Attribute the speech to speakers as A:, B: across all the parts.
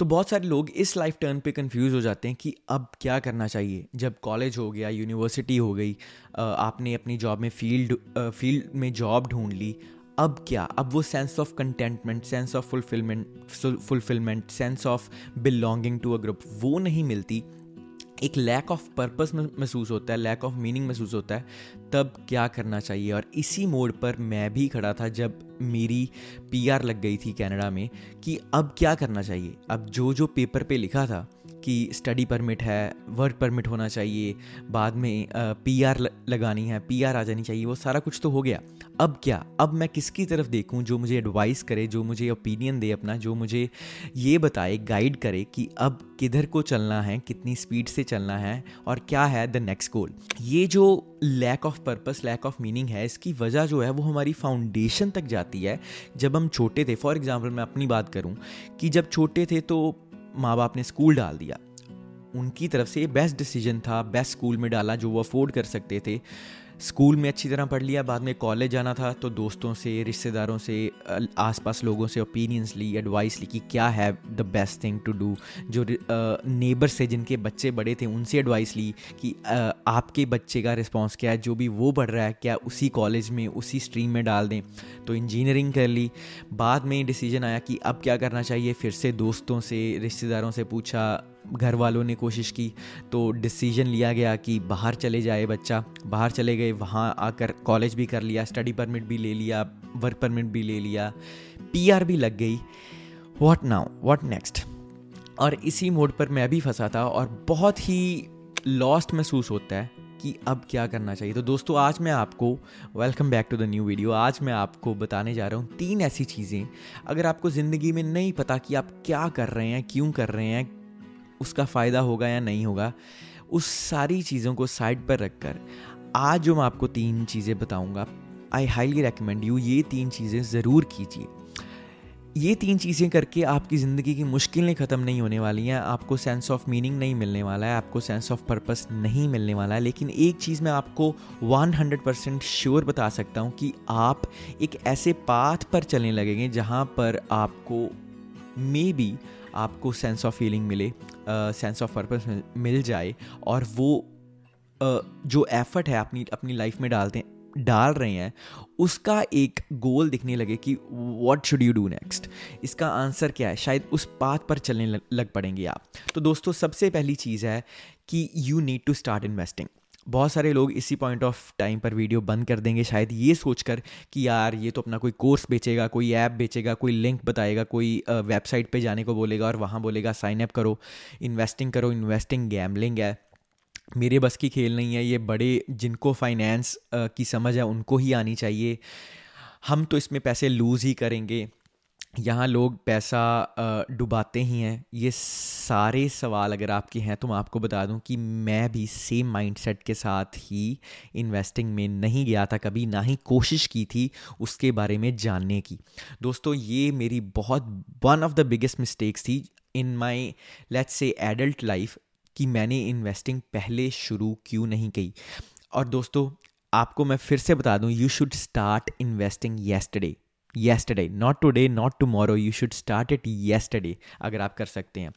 A: तो बहुत सारे लोग इस लाइफ टर्न पे कंफ्यूज हो जाते हैं कि अब क्या करना चाहिए। जब कॉलेज हो गया यूनिवर्सिटी हो गई आपने अपनी जॉब में फ़ील्ड फ़ील्ड में जॉब ढूंढ ली, अब क्या? अब वो sense of contentment sense of fulfilment fulfilment sense of belonging to a group वो नहीं मिलती। एक लैक ऑफ़ पर्पस महसूस होता है लैक ऑफ़ मीनिंग महसूस होता है, तब क्या करना चाहिए? और इसी मोड पर मैं भी खड़ा था जब मेरी पीआर लग गई थी कनाडा में कि अब क्या करना चाहिए? अब जो जो पेपर पे लिखा था कि स्टडी परमिट है वर्क परमिट होना चाहिए, बाद में पीआर लगानी है पीआर आ जानी चाहिए, वो सारा कुछ तो हो गया। अब क्या? अब मैं किसकी तरफ़ देखूँ जो मुझे एडवाइस करे, जो मुझे ओपिनियन दे अपना, जो मुझे ये बताए गाइड करे कि अब किधर को चलना है, कितनी स्पीड से चलना है और क्या है द नेक्स्ट गोल ये जो lack of purpose lack of meaning है, इसकी वजह जो है वो हमारी फाउंडेशन तक जाती है। जब हम छोटे थे फॉर एग्ज़ाम्पल मैं अपनी बात करूँ कि जब छोटे थे तो माँ बाप ने स्कूल डाल दिया। उनकी तरफ़ से बेस्ट डिसीज़न था बेस्ट स्कूल में डाला जो वो अफोर्ड कर सकते थे। स्कूल में अच्छी तरह पढ़ लिया, बाद में कॉलेज जाना था तो दोस्तों से, रिश्तेदारों से आसपास लोगों से ओपिनियंस ली एडवाइस ली कि क्या है the best thing to do जो नेबर से जिनके बच्चे बड़े थे, उनसे एडवाइस ली कि आपके बच्चे का रिस्पॉन्स क्या है, जो भी वो पढ़ रहा है, क्या उसी कॉलेज में, उसी स्ट्रीम में डाल दें। तो इंजीनियरिंग कर ली। बाद में डिसीज़न आया कि अब क्या करना चाहिए, फिर से दोस्तों से, रिश्तेदारों से पूछा घर वालों ने कोशिश की तो डिसीज़न लिया गया कि बाहर चले जाए बच्चा। बाहर चले गए, वहाँ आकर कॉलेज भी कर लिया स्टडी परमिट भी ले लिया वर्क परमिट भी ले लिया। पीआर भी लग गई। व्हाट नाउ व्हाट नेक्स्ट और इसी मोड पर मैं भी फंसा था और बहुत ही लॉस्ट महसूस होता है कि अब क्या करना चाहिए। तो दोस्तों, आज मैं आपको welcome back to the new video आज मैं आपको बताने जा रहा हूँ तीन ऐसी चीज़ें। अगर आपको ज़िंदगी में नहीं पता कि आप क्या कर रहे हैं, क्यों कर रहे हैं उसका फ़ायदा होगा या नहीं होगा, उस सारी चीज़ों को साइड पर रखकर, आज जो मैं आपको तीन चीज़ें बताऊँगा आई हाईली रेकमेंड यू ये तीन चीज़ें ज़रूर कीजिए। ये तीन चीज़ें करके आपकी ज़िंदगी की मुश्किलें ख़त्म नहीं होने वाली हैं, आपको सेंस ऑफ़ मीनिंग नहीं मिलने वाला है, आपको सेंस ऑफ़ पर्पस नहीं मिलने वाला है, लेकिन एक चीज़ मैं आपको 100 परसेंट श्योर बता सकता हूँ कि आप एक ऐसे पाथ पर चलने लगेंगे जहाँ पर आपको मे बी आपको सेंस ऑफ़ फीलिंग मिले सेंस ऑफ़ पर्पस मिल जाए और वो uh, जो एफर्ट है अपनी अपनी लाइफ में डालते डाल रहे हैं उसका एक गोल दिखने लगे कि what should you do next इसका आंसर क्या है? शायद उस पाथ पर चलने लग पड़ेंगे आप। तो दोस्तों सबसे पहली चीज़ है कि you need to start investing बहुत सारे लोग इसी पॉइंट ऑफ़ टाइम पर वीडियो बंद कर देंगे। शायद ये सोचकर कि यार, ये तो अपना कोई कोर्स बेचेगा, कोई ऐप बेचेगा, कोई लिंक बताएगा, कोई वेबसाइट पे जाने को बोलेगा और वहाँ बोलेगा साइन अप करो इन्वेस्टिंग करो इन्वेस्टिंग गैमलिंग है। मेरे बस की खेल नहीं है। ये बड़े जिनको फाइनेंस की समझ है, उनको ही आनी चाहिए। हम तो इसमें पैसे लूज़ ही करेंगे। यहाँ लोग पैसा डुबाते ही हैं। ये सारे सवाल अगर आपके हैं तो मैं आपको बता दूँ कि मैं भी सेम माइंडसेट के साथ ही इन्वेस्टिंग में नहीं गया था कभी, ना ही कोशिश की थी उसके बारे में जानने की। दोस्तों, ये मेरी बहुत one of the biggest mistakes थी in my let's say adult life कि मैंने इन्वेस्टिंग पहले शुरू क्यों नहीं की। और दोस्तों, आपको मैं फिर से बता दूँ you should start investing yesterday yesterday not today not tomorrow you should start it yesterday अगर आप कर सकते हैं।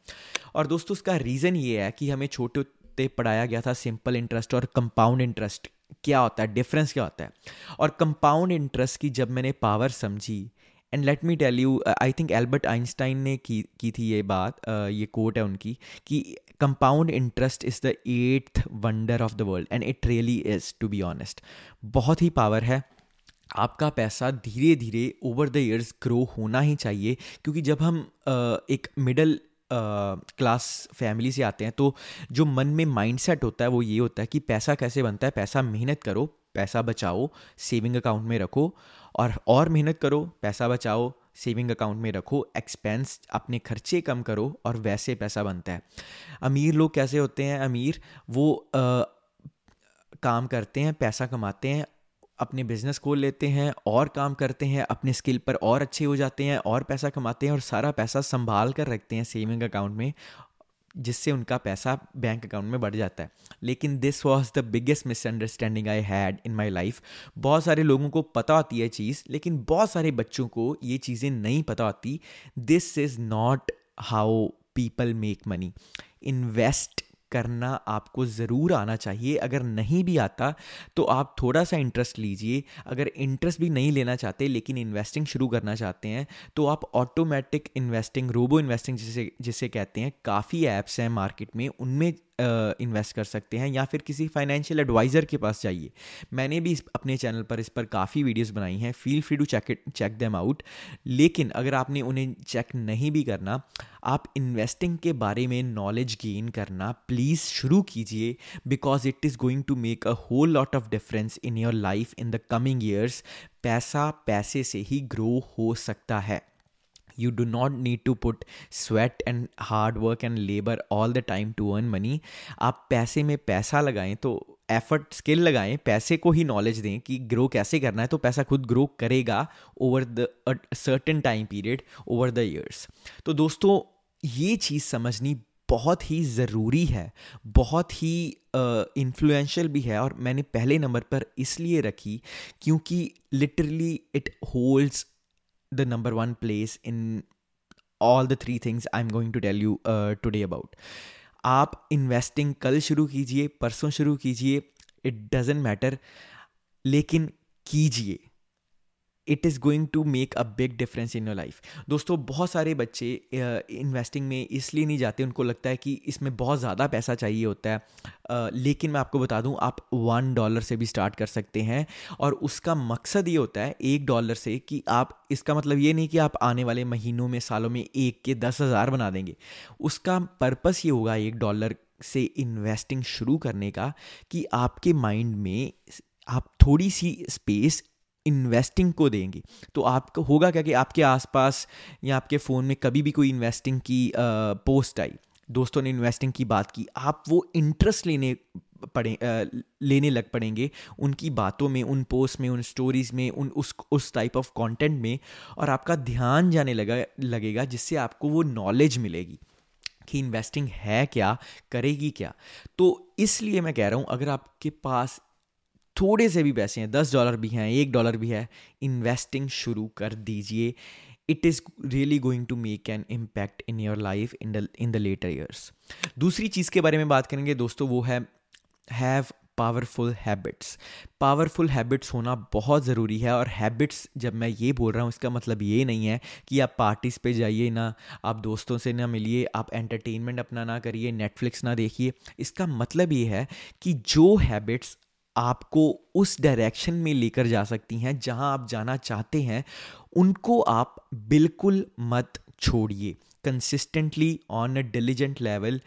A: और दोस्तों उसका रीज़न ये है कि हमें छोटे होते पढ़ाया गया था सिंपल इंटरेस्ट और कंपाउंड इंटरेस्ट क्या होता है? डिफरेंस क्या होता है? और कंपाउंड इंटरेस्ट की जब मैंने पावर समझी and let me tell you I think Albert Einstein ने की की थी ये बात uh, ये कोट है उनकी कि compound interest is the eighth wonder of the world and it really is to be honest बहुत ही पावर है। आपका पैसा धीरे धीरे ओवर द ईयर्स ग्रो होना ही चाहिए क्योंकि जब हम एक मिडल क्लास फैमिली से आते हैं तो जो मन में माइंडसेट होता है वो ये होता है कि पैसा कैसे बनता है पैसा मेहनत करो पैसा बचाओ सेविंग अकाउंट में रखो और और मेहनत करो पैसा बचाओ सेविंग अकाउंट में रखो एक्सपेंस अपने खर्चे कम करो और वैसे पैसा बनता है। अमीर लोग कैसे होते हैं? अमीर वो आ, काम करते हैं पैसा कमाते हैं अपने बिज़नेस खोल लेते हैं, और काम करते हैं, अपने स्किल पर और अच्छे हो जाते हैं, और पैसा कमाते हैं, और सारा पैसा संभाल कर रखते हैं सेविंग अकाउंट में, जिससे उनका पैसा बैंक अकाउंट में बढ़ जाता है। लेकिन this was the biggest misunderstanding I had in my life बहुत सारे लोगों को पता होती है चीज़, लेकिन बहुत सारे बच्चों को ये चीज़ें नहीं पता होती। This is not how people make money invest करना आपको ज़रूर आना चाहिए। अगर नहीं भी आता तो आप थोड़ा सा इंटरेस्ट लीजिए। अगर इंटरेस्ट भी नहीं लेना चाहते, लेकिन इन्वेस्टिंग शुरू करना चाहते हैं तो आप ऑटोमेटिक इन्वेस्टिंग रोबो इन्वेस्टिंग जिसे जिसे कहते हैं, काफ़ी ऐप्स हैं मार्केट में। उनमें इन्वेस्ट कर सकते हैं या फिर किसी फाइनेंशियल एडवाइज़र के पास जाइए। मैंने भी इस, अपने चैनल पर इस पर काफ़ी वीडियोस बनाई हैं। Feel free to check it check them out लेकिन अगर आपने उन्हें चेक नहीं भी करना, आप इन्वेस्टिंग के बारे में नॉलेज गेन करना प्लीज़ शुरू कीजिए because it is going to make a whole lot of difference in your life in the coming years पैसा पैसे से ही ग्रो हो सकता है। You do not need to put sweat and hard work and labor all the time to earn money. आप पैसे में पैसा लगाएँ तो एफर्ट स्किल लगाएँ पैसे को ही नॉलेज दें कि ग्रो कैसे करना है तो पैसा खुद ग्रो करेगा over the certain time period over the years तो दोस्तों ये चीज़ समझनी बहुत ही ज़रूरी है बहुत ही इन्फ्लुएंशियल uh, भी है और मैंने पहले नंबर पर इसलिए रखी क्योंकि literally it holds the number one place in all the three things I'm going to tell you uh, today about. आप इन्वेस्टिंग कल शुरू कीजिए परसों शुरू कीजिए इट डजेंट मैटर लेकिन कीजिए it is going to make a big difference in your life दोस्तों बहुत सारे बच्चे इन्वेस्टिंग में इसलिए नहीं जाते उनको लगता है कि इसमें बहुत ज़्यादा पैसा चाहिए होता है। uh, लेकिन मैं आपको बता दूँ आप वन डॉलर से भी स्टार्ट कर सकते हैं और उसका मकसद ये होता है एक डॉलर से कि आप इसका मतलब ये नहीं कि आप आने वाले महीनों में सालों में एक के दस हज़ार बना देंगे। उसका पर्पस ये होगा एक डॉलर से इन्वेस्टिंग शुरू करने का कि आपके माइंड में आप थोड़ी सी स्पेस इन्वेस्टिंग को देंगे। तो आपको होगा क्या कि आपके आसपास या आपके फ़ोन में कभी भी कोई इन्वेस्टिंग की पोस्ट आई दोस्तों ने इन्वेस्टिंग की बात की आप वो इंटरेस्ट लेने पड़े आ, लेने लग पड़ेंगे उनकी बातों में उन पोस्ट में उन स्टोरीज़ में उन उस उस टाइप ऑफ़ कंटेंट में और आपका ध्यान जाने लगा लगेगा जिससे आपको वो नॉलेज मिलेगी कि इन्वेस्टिंग है क्या करेगी क्या। तो इसलिए मैं कह रहा हूँ अगर आपके पास थोड़े से भी पैसे हैं, दस डॉलर भी हैं, एक डॉलर भी है इन्वेस्टिंग शुरू कर दीजिए। It is really going to make an impact in your life in the in the later years दूसरी चीज़ के बारे में बात करेंगे दोस्तों, वो है have powerful habits powerful habits होना बहुत ज़रूरी है और हैबिट्स जब मैं ये बोल रहा हूँ, इसका मतलब ये नहीं है कि आप पार्टीज़ पे जाइए ना, आप दोस्तों से ना मिलिए, आप एंटरटेनमेंट अपना ना करिए नेटफ्लिक्स ना देखिए। इसका मतलब ये है कि जो हैबिट्स आपको उस डायरेक्शन में लेकर जा सकती हैं, जहाँ आप जाना चाहते हैं, उनको आप बिल्कुल मत छोड़िए। Consistently on a diligent level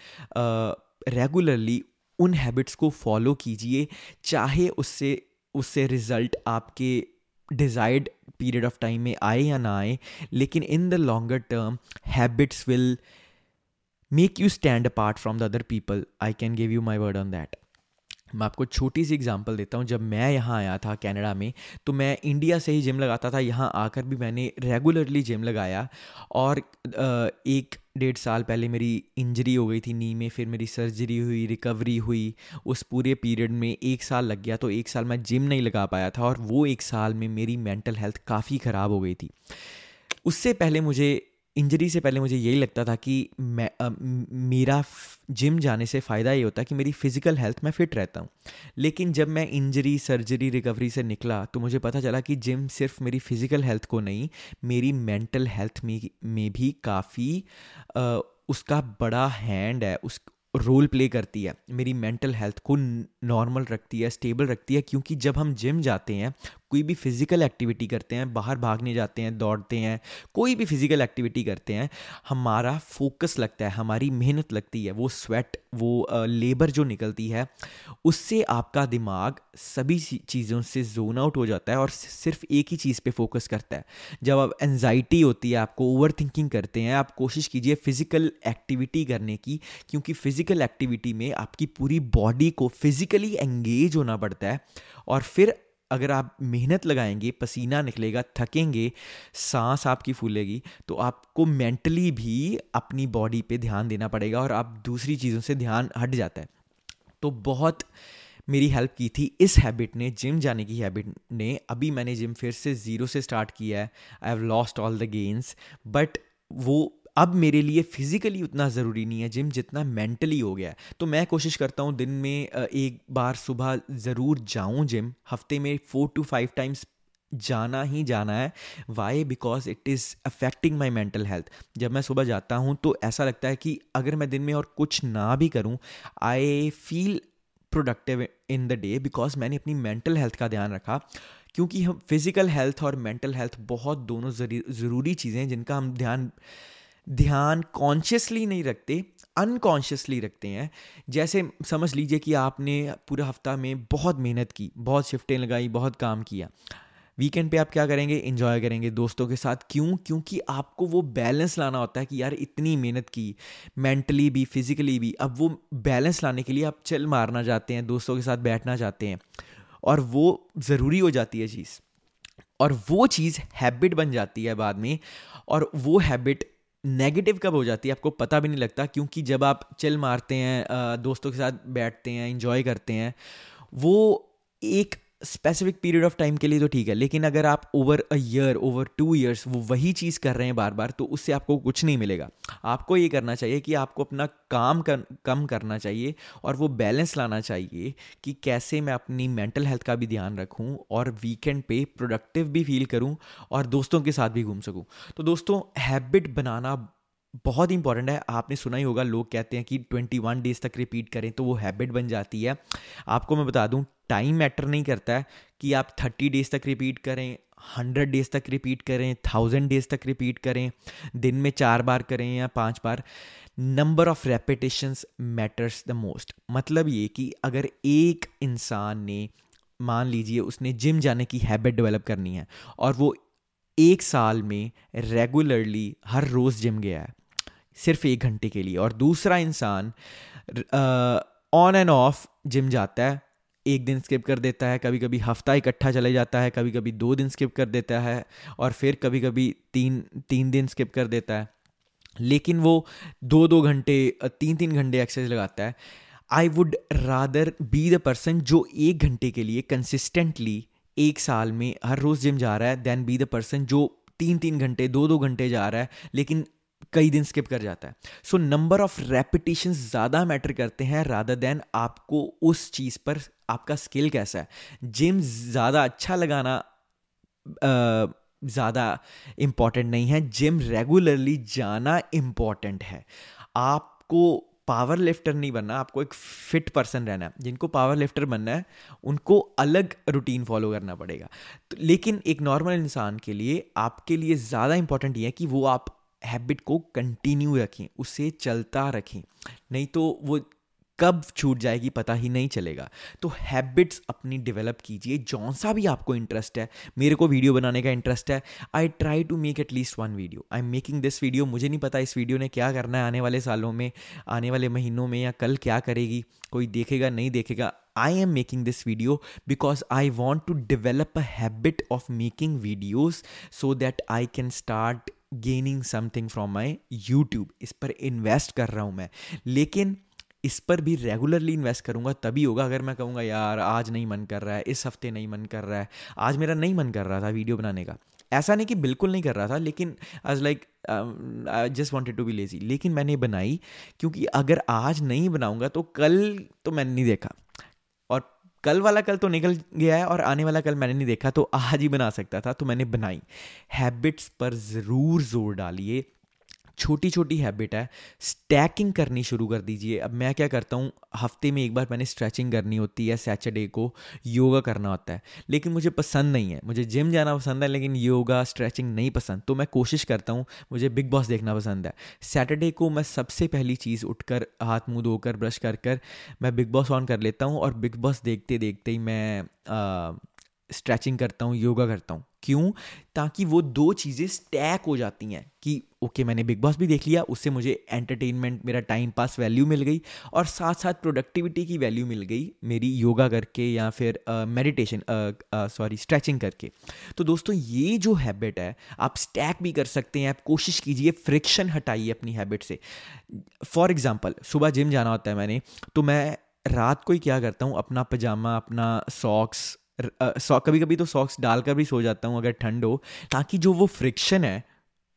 A: regularly उन हैबिट्स को फॉलो कीजिए, चाहे उससे उससे रिज़ल्ट आपके डिज़ायर्ड पीरियड ऑफ़ टाइम में आए या ना आए, लेकिन in the longer term habits will make you stand apart from the other people I can give you my word on that मैं आपको छोटी सी एग्जांपल देता हूँ। जब मैं यहाँ आया था कनाडा में तो मैं इंडिया से ही जिम लगाता था। यहाँ आकर भी मैंने रेगुलरली जिम लगाया और एक डेढ़ साल पहले मेरी इंजरी हो गई थी नी में, फिर मेरी सर्जरी हुई रिकवरी हुई। उस पूरे पीरियड में एक साल लग गया तो एक साल मैं जिम नहीं लगा पाया था और वो एक साल में मेरी मेंटल हेल्थ काफ़ी ख़राब हो गई थी। उससे पहले मुझे इंजरी से पहले मुझे यही लगता था कि मैं मेरा जिम जाने से फ़ायदा ये होता है कि मेरी फ़िज़िकल हेल्थ में फ़िट रहता हूँ। लेकिन जब मैं इंजरी सर्जरी रिकवरी से निकला तो मुझे पता चला कि जिम सिर्फ़ मेरी फ़िज़िकल हेल्थ को नहीं, मेरी मेंटल हेल्थ में में भी काफ़ी उसका बड़ा हैंड है, उस रोल प्ले करती है। मेरी मेंटल हेल्थ को नॉर्मल रखती है स्टेबल रखती है, क्योंकि जब हम जिम जाते हैं कोई भी फ़िज़िकल एक्टिविटी करते हैं, बाहर भागने जाते हैं, दौड़ते हैं, कोई भी फ़िज़िकल एक्टिविटी करते हैं, हमारा फोकस लगता है, हमारी मेहनत लगती है, वो स्वेट वो लेबर जो निकलती है, उससे आपका दिमाग सभी चीज़ों से जोन आउट हो जाता है और सिर्फ़ एक ही चीज़ पे फोकस करता है। जब आप एनजाइटी होती है, आपको ओवर थिंकिंग करते हैं, आप कोशिश कीजिए फ़िज़िकल एक्टिविटी करने की, क्योंकि फ़िज़िकल एक्टिविटी में आपकी पूरी बॉडी को फिज़िकली एंगेज होना पड़ता है और फिर अगर आप मेहनत लगाएँगे, पसीना निकलेगा, थकेंगे, सांस आपकी फूलेगी तो आपको मेंटली भी अपनी बॉडी पे ध्यान देना पड़ेगा और आप दूसरी चीज़ों से ध्यान हट जाता है। तो बहुत मेरी हेल्प की थी इस हैबिट ने जिम जाने की हैबिट ने। अभी मैंने जिम फिर से ज़ीरो से स्टार्ट किया है। I have lost all the gains but वो अब मेरे लिए फिज़िकली उतना ज़रूरी नहीं है, जिम जितना मेंटली हो गया है। तो मैं कोशिश करता हूँ दिन में एक बार सुबह ज़रूर जाऊँ जिम। हफ़्ते में फोर टू फाइव टाइम्स जाना ही जाना है। Why because it is affecting my mental health जब मैं सुबह जाता हूँ तो ऐसा लगता है कि अगर मैं दिन में और कुछ ना भी करूँ I feel productive in the day because मैंने अपनी मेंटल हेल्थ का ध्यान रखा। क्योंकि हम फ़िज़िकल हेल्थ और मेंटल हेल्थ बहुत दोनों ज़रूरी चीज़ें हैं जिनका हम ध्यान ध्यान कॉन्शियसली नहीं रखते अनकॉन्शियसली रखते हैं। जैसे समझ लीजिए कि आपने पूरा हफ़्ता में बहुत मेहनत की, बहुत शिफ्टें लगाई, बहुत काम किया। वीकेंड पे आप क्या करेंगे? इन्जॉय करेंगे दोस्तों के साथ। क्यों? क्योंकि आपको वो बैलेंस लाना होता है कि यार इतनी मेहनत की मेंटली भी फिजिकली भी। अब वो बैलेंस लाने के लिए आप चल मारना चाहते हैं, दोस्तों के साथ बैठना चाहते हैं। और वो ज़रूरी हो जाती है चीज़। और वो चीज़ हैबिट बन जाती है बाद में। और वो हैबिट नेगेटिव कब हो जाती है, आपको पता भी नहीं लगता, क्योंकि जब आप चिल मारते हैं दोस्तों के साथ बैठते हैं इंजॉय करते हैं, वो एक स्पेसिफिक पीरियड ऑफ़ टाइम के लिए तो ठीक है लेकिन अगर आप over a year over two years वो वही चीज़ कर रहे हैं बार बार तो उससे आपको कुछ नहीं मिलेगा। आपको ये करना चाहिए कि आपको अपना काम कर, कम करना चाहिए और वो बैलेंस लाना चाहिए कि कैसे मैं अपनी मेंटल हेल्थ का भी ध्यान रखूँ और वीकेंड पे प्रोडक्टिव भी फील करूँ और दोस्तों के साथ भी घूम सकूँ। तो दोस्तों हैबिट बनाना बहुत इंपॉर्टेंट है। आपने सुना ही होगा लोग कहते हैं कि ट्वेंटी वन डेज़ तक रिपीट करें तो वो हैबिट बन जाती है। आपको मैं बता दूँ टाइम मैटर नहीं करता है कि आप थर्टी डेज़ तक रिपीट करें हंड्रेड डेज़ तक रिपीट करें थाउज़ेंड डेज़ तक रिपीट करें, दिन में चार बार करें या पाँच बार number of repetitions matters the most मतलब ये कि अगर एक इंसान ने, मान लीजिए उसने जिम जाने की हैबिट डेवलप करनी है और वो एक साल में रेगुलरली हर रोज़ जिम गया है, सिर्फ़ एक घंटे के लिए और दूसरा इंसान ऑन एंड ऑफ़ जिम जाता है एक दिन स्किप कर देता है कभी कभी हफ़्ता इकट्ठा चले जाता है कभी कभी दो दिन स्किप कर देता है और फिर कभी कभी तीन तीन दिन स्किप कर देता है। लेकिन वो दो दो घंटे तीन तीन घंटे एक्सरसाइज लगाता है। I would rather be the person जो एक घंटे के लिए कंसिस्टेंटली एक साल में हर रोज़ जिम जा रहा है देन बी द पर्सन जो तीन तीन घंटे दो दो घंटे जा रहा है, लेकिन कई दिन स्किप कर जाता है। सो नंबर ऑफ़ रेपिटेशन ज़्यादा मैटर करते हैं रादर देन आपको उस चीज़ पर आपका स्किल कैसा है? जिम ज़्यादा अच्छा लगाना ज़्यादा इंपॉर्टेंट नहीं है। जिम रेगुलरली जाना इंपॉर्टेंट है। आपको पावर लिफ्टर नहीं बनना, आपको एक फिट पर्सन रहना है। जिनको पावर लिफ्टर बनना है, उनको अलग रूटीन फॉलो करना पड़ेगा। तो लेकिन एक नॉर्मल इंसान के लिए, आपके लिए ज़्यादा इंपॉर्टेंट ये है कि वो आप हैबिट को कंटिन्यू रखें, उसे चलता रखें। नहीं तो वो कब छूट जाएगी पता ही नहीं चलेगा। तो हैबिट्स अपनी डेवलप कीजिए। जौन सा भी आपको इंटरेस्ट है, मेरे को वीडियो बनाने का इंटरेस्ट है I try to make at least one video I am making this video मुझे नहीं पता इस वीडियो ने क्या करना है आने वाले सालों में, आने वाले महीनों में या कल क्या करेगी। कोई देखेगा, नहीं देखेगा। I am making this video because I want to develop a habit of making videos so that I can start gaining something from my YouTube इस पर इन्वेस्ट कर रहा हूँ मैं। लेकिन इस पर भी रेगुलरली इन्वेस्ट करूँगा, तभी होगा अगर मैं कहूँगा, यार, आज नहीं मन कर रहा है, इस हफ़्ते नहीं मन कर रहा है, आज मेरा नहीं मन कर रहा था वीडियो बनाने का। ऐसा नहीं कि बिल्कुल नहीं कर रहा था, लेकिन आज like I just wanted to be lazy लेकिन मैंने बनाई, क्योंकि अगर आज नहीं बनाऊँगा तो कल तो मैंने नहीं देखा। और कल वाला कल तो निकल गया है और आने वाला कल मैंने नहीं देखा तो आज ही बना सकता था तो मैंने बनाई। हैबिट्स पर ज़रूर ज़ोर डालिए। छोटी छोटी हैबिट है स्टैकिंग करनी शुरू कर दीजिए। अब मैं क्या करता हूँ, हफ़्ते में एक बार मैंने स्ट्रेचिंग करनी होती है सैटरडे को योगा करना होता है। लेकिन मुझे पसंद नहीं है। मुझे जिम जाना पसंद है, लेकिन योगा स्ट्रेचिंग नहीं पसंद। तो मैं कोशिश करता हूँ, मुझे बिग बॉस देखना पसंद है। सैटरडे को मैं सबसे पहली चीज़ उठकर, हाथ मुँह धोकर ब्रश कर कर मैं बिग बॉस ऑन कर लेता हूँ और बिग बॉस देखते देखते ही मैं स्ट्रेचिंग करता हूँ योगा करता हूँ। क्यों? ताकि वो दो चीज़ें स्टैक हो जाती हैं कि ओके मैंने बिग बॉस भी देख लिया, उससे मुझे एंटरटेनमेंट मेरा टाइम पास वैल्यू मिल गई और साथ साथ प्रोडक्टिविटी की वैल्यू मिल गई मेरी योगा करके या फिर मेडिटेशन सॉरी स्ट्रेचिंग करके। तो दोस्तों, ये जो हैबिट है, आप स्टैक भी कर सकते हैं, आप कोशिश कीजिए फ्रिक्शन हटाइए अपनी हैबिट से। फॉर एग्ज़ाम्पल सुबह जिम जाना होता है मैंने तो मैं रात को ही क्या करता हूँ, अपना पजामा अपना सॉक्स कभी कभी तो सॉक्स डालकर भी सो जाता हूँ अगर ठंड हो, ताकि जो वो फ्रिक्शन है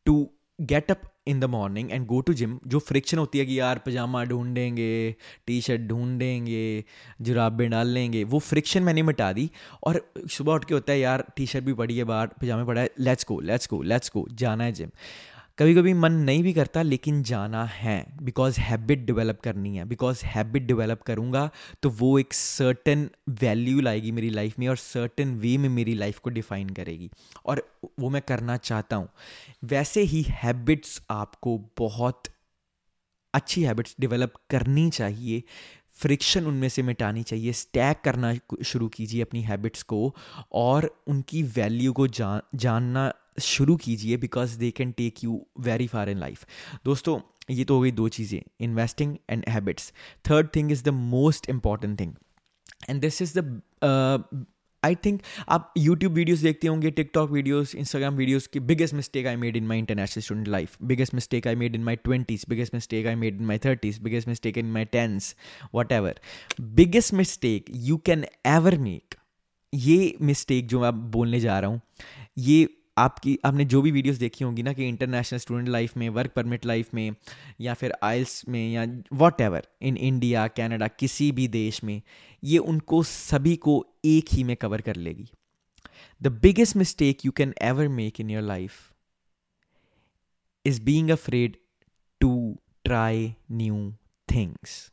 A: to get up in the morning and go to gym जो फ्रिक्शन होती है कि यार पजामा ढूंढेंगे टी शर्ट ढूंढेंगे, जुराबें डाल लेंगे, वो फ्रिक्शन मैंने मिटा दी। और सुबह उठ के होता है, यार टी शर्ट भी पड़ी है बाहर पजामे पड़ा है let's go let's go let's go जाना है जिम कभी कभी मन नहीं भी करता, लेकिन जाना है। बिकॉज़ हैबिट डेवलप करनी है। बिकॉज़ हैबिट डेवलप करूँगा तो वो एक सर्टन वैल्यू लाएगी मेरी लाइफ में और सर्टन वे में मेरी लाइफ को डिफाइन करेगी। और वो मैं करना चाहता हूँ। वैसे ही हैबिट्स आपको बहुत अच्छी हैबिट्स डेवलप करनी चाहिए। फ्रिक्शन उनमें से मिटानी चाहिए। स्टैक करना शुरू कीजिए अपनी हैबिट्स को और उनकी वैल्यू को जान जानना शुरू कीजिए because they can take you very far in life दोस्तों, ये तो हो गई दो चीज़ें investing and habits third thing is the most important thing and this is the I think आप यूट्यूब वीडियोस देखते होंगे टिकटॉक वीडियोस इंस्टाग्राम वीडियोस की biggest mistake I made in my international student life biggest mistake I made in my twenties biggest mistake I made in my thirties biggest mistake in my tens whatever biggest mistake you can ever make ये mistake जो मैं बोलने जा रहा हूँ, ये आपकी, आपने जो भी वीडियोस देखी होंगी ना कि इंटरनेशनल स्टूडेंट लाइफ में वर्क परमिट लाइफ में, या फिर आइल्स में, या whatever in India Canada किसी भी देश में, ये उनको सभी को एक ही में कवर कर लेगी। The biggest mistake you can ever make in your life is being afraid to try new things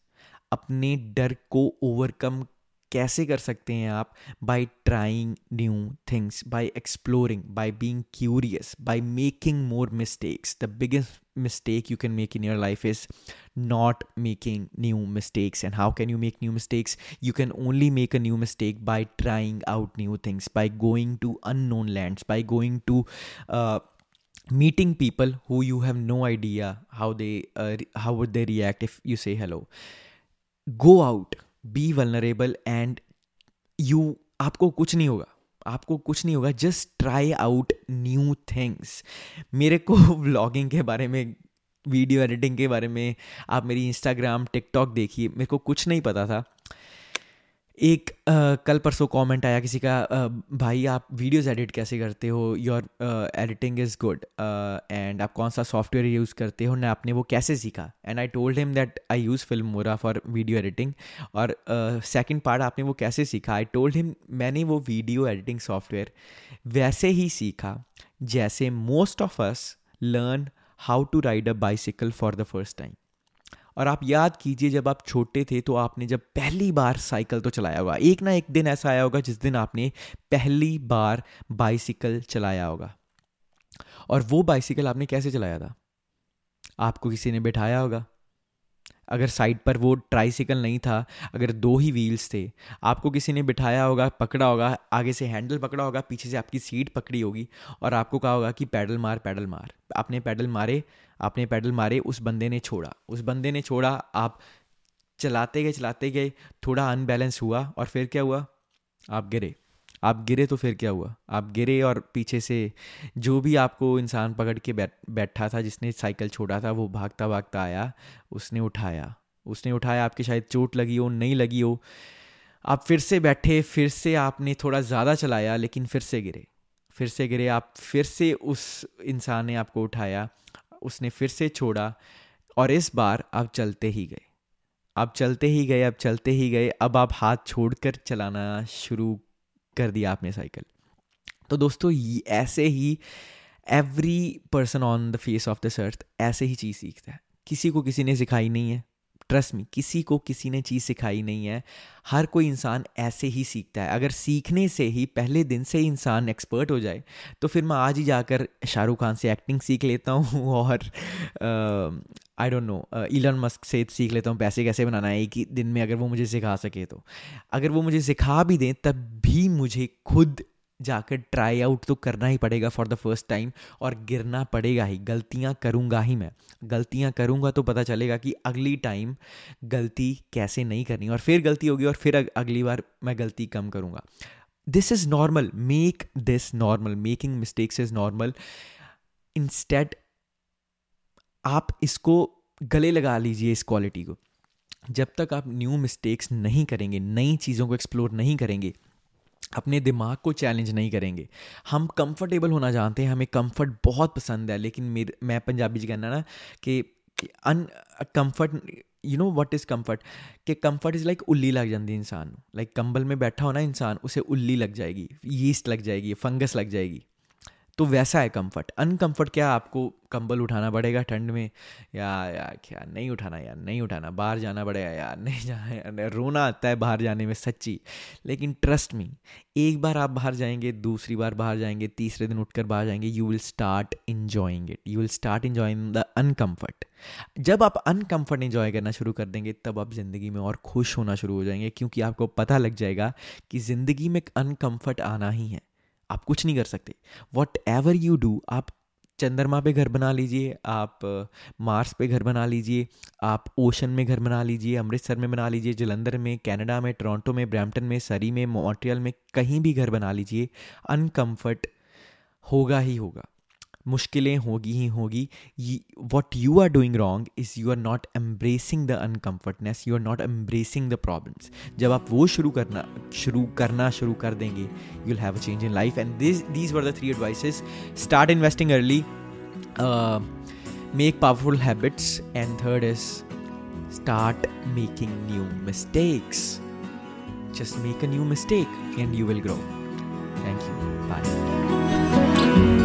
A: अपने डर को ओवरकम कैसे कर सकते हैं आप? By trying new things by exploring by being curious by making more mistakes the biggest mistake you can make in your life is not making new mistakes and how can you make new mistakes you can only make a new mistake by trying out new things by going to unknown lands by going to meeting people who you have no idea how they how would they react if you say hello go out be vulnerable and you आपको कुछ नहीं होगा। आपको कुछ नहीं होगा। Just try out new things मेरे को व्लॉगिंग के बारे में वीडियो एडिटिंग के बारे में, आप मेरी इंस्टाग्राम टिकटॉक देखिए। मेरे को कुछ नहीं पता था। एक आ, कल परसों कमेंट आया किसी का आ, भाई आप वीडियोस एडिट कैसे करते हो? Your editing is good and आप कौन सा सॉफ्टवेयर यूज़ करते हो? ना आपने वो कैसे सीखा? And I told him that I use Filmora for video editing और सेकंड पार्ट आपने वो कैसे सीखा? आई टोल्ड हिम मैंने वो वीडियो एडिटिंग सॉफ्टवेयर वैसे ही सीखा जैसे most of us learn how to ride a bicycle for the first time और आप याद कीजिए, जब आप छोटे थे तो आपने जब पहली बार साइकिल तो चलाया होगा, एक ना एक दिन ऐसा आया होगा जिस दिन आपने पहली बार बाइसिकल चलाया होगा। और वो बाइसिकल आपने कैसे चलाया था? आपको किसी ने बिठाया होगा? अगर साइड पर वो ट्राईसिकल नहीं था, अगर दो ही व्हील्स थे, आपको किसी ने बिठाया होगा, पकड़ा होगा, आगे से हैंडल पकड़ा होगा, पीछे से आपकी सीट पकड़ी होगी और आपको कहा होगा कि पैडल मार पैडल मार। आपने पैडल मारे, आपने पैडल मारे, उस बंदे ने छोड़ा। उस बंदे ने छोड़ा, आप चलाते गए चलाते गए, थोड़ा अनबैलेंस हुआ और फिर क्या हुआ? आप गिरे। आप गिरे तो फिर क्या हुआ? आप गिरे और पीछे से जो भी आपको इंसान पकड़ के बैठ, बैठा था, जिसने साइकिल छोड़ा था, वो भागता भागता आया। उसने उठाया। उसने उठाया, आपकी शायद चोट लगी हो, नहीं लगी हो। आप फिर से बैठे, फिर से आपने थोड़ा ज़्यादा चलाया, लेकिन फिर से गिरे। फिर से गिरे, आप फिर से उस इंसान ने आपको उठाया, उसने फिर से छोड़ा, और इस बार आप चलते ही गए। आप चलते ही गए, अब चलते ही गए, अब आप हाथ छोड़कर चलाना शुरू कर दिया आपने साइकिल तो दोस्तों ऐसे ही every person on the face of this earth ऐसे ही चीज़ सीखता है। किसी को किसी ने सिखाई नहीं है। ट्रस्ट मी किसी को किसी ने चीज़ सिखाई नहीं है। हर कोई इंसान ऐसे ही सीखता है। अगर सीखने से ही, पहले दिन से ही इंसान एक्सपर्ट हो जाए तो फिर मैं आज ही जाकर शाहरुख खान से एक्टिंग सीख लेता हूँ और I don't know Elon Musk से सीख लेता हूँ, पैसे कैसे बनाना है, एक ही दिन में अगर वो मुझे सिखा सके तो। अगर वो मुझे सिखा भी दें, तब भी मुझे खुद जाकर ट्राई आउट तो करना ही पड़ेगा फॉर द फ़र्स्ट टाइम और गिरना पड़ेगा ही, गलतियाँ करूँगा ही मैं। गलतियाँ करूँगा तो पता चलेगा कि अगली टाइम गलती कैसे नहीं करनी, और फिर गलती होगी, और फिर अगली बार मैं गलती कम करूँगा। This is normal make this normal making mistakes is normal instead आप इसको गले लगा लीजिए इस क्वालिटी को। जब तक आप न्यू मिस्टेक्स नहीं करेंगे, नई चीज़ों को एक्सप्लोर नहीं करेंगे, अपने दिमाग को चैलेंज नहीं करेंगे। हम कंफर्टेबल होना जानते हैं, हमें कंफर्ट बहुत पसंद है, लेकिन मेरे, मैं पंजाबी जी कहना ना कि uncomfort you know what is comfort कि कंफर्ट इज़ लाइक उल्ली लग जाती इंसान। लाइक कंबल में बैठा हो ना इंसान, उसे उल्ली लग जाएगी यीस्ट लग जाएगी फंगस लग जाएगी। तो वैसा है कंफर्ट अनकंफर्ट क्या? आपको कंबल उठाना पड़ेगा ठंड में. या यार क्या? नहीं उठाना यार, नहीं उठाना. बाहर जाना पड़ेगा यार, नहीं जाना यार. रोना आता है बाहर जाने में सच्ची. लेकिन ट्रस्ट मी एक बार आप बाहर जाएँगे, दूसरी बार बाहर जाएँगे, तीसरे दिन उठकर बाहर जाएँगे you will start enjoying it you will start enjoying the uncomfort जब आप अनकम्फर्ट इन्जॉय करना शुरू कर देंगे, तब आप ज़िंदगी में और खुश होना शुरू हो जाएँगे, क्योंकि आपको पता लग जाएगा कि ज़िंदगी में अनकम्फर्ट आना ही है. आप कुछ नहीं कर सकते। वॉट एवर यू डू आप चंद्रमा पे घर बना लीजिए, आप मार्स पे घर बना लीजिए, आप ओशन में घर बना लीजिए, अमृतसर में बना लीजिए, जलंधर में कनाडा में टोरंटो में ब्रैम्पटन में सरी में मॉन्ट्रियल में, कहीं भी घर बना लीजिए अनकम्फर्ट होगा ही होगा। मुश्किलें होगी ही होगी what you are doing wrong is you are not embracing the uncomfortableness you are not embracing the problems जब आप वो शुरू करना शुरू करना शुरू कर देंगे you will have a change in life and this these were the three advices start investing early make powerful habits and third is start making new mistakes. Just make a new mistake and you will grow. Thank you. Bye.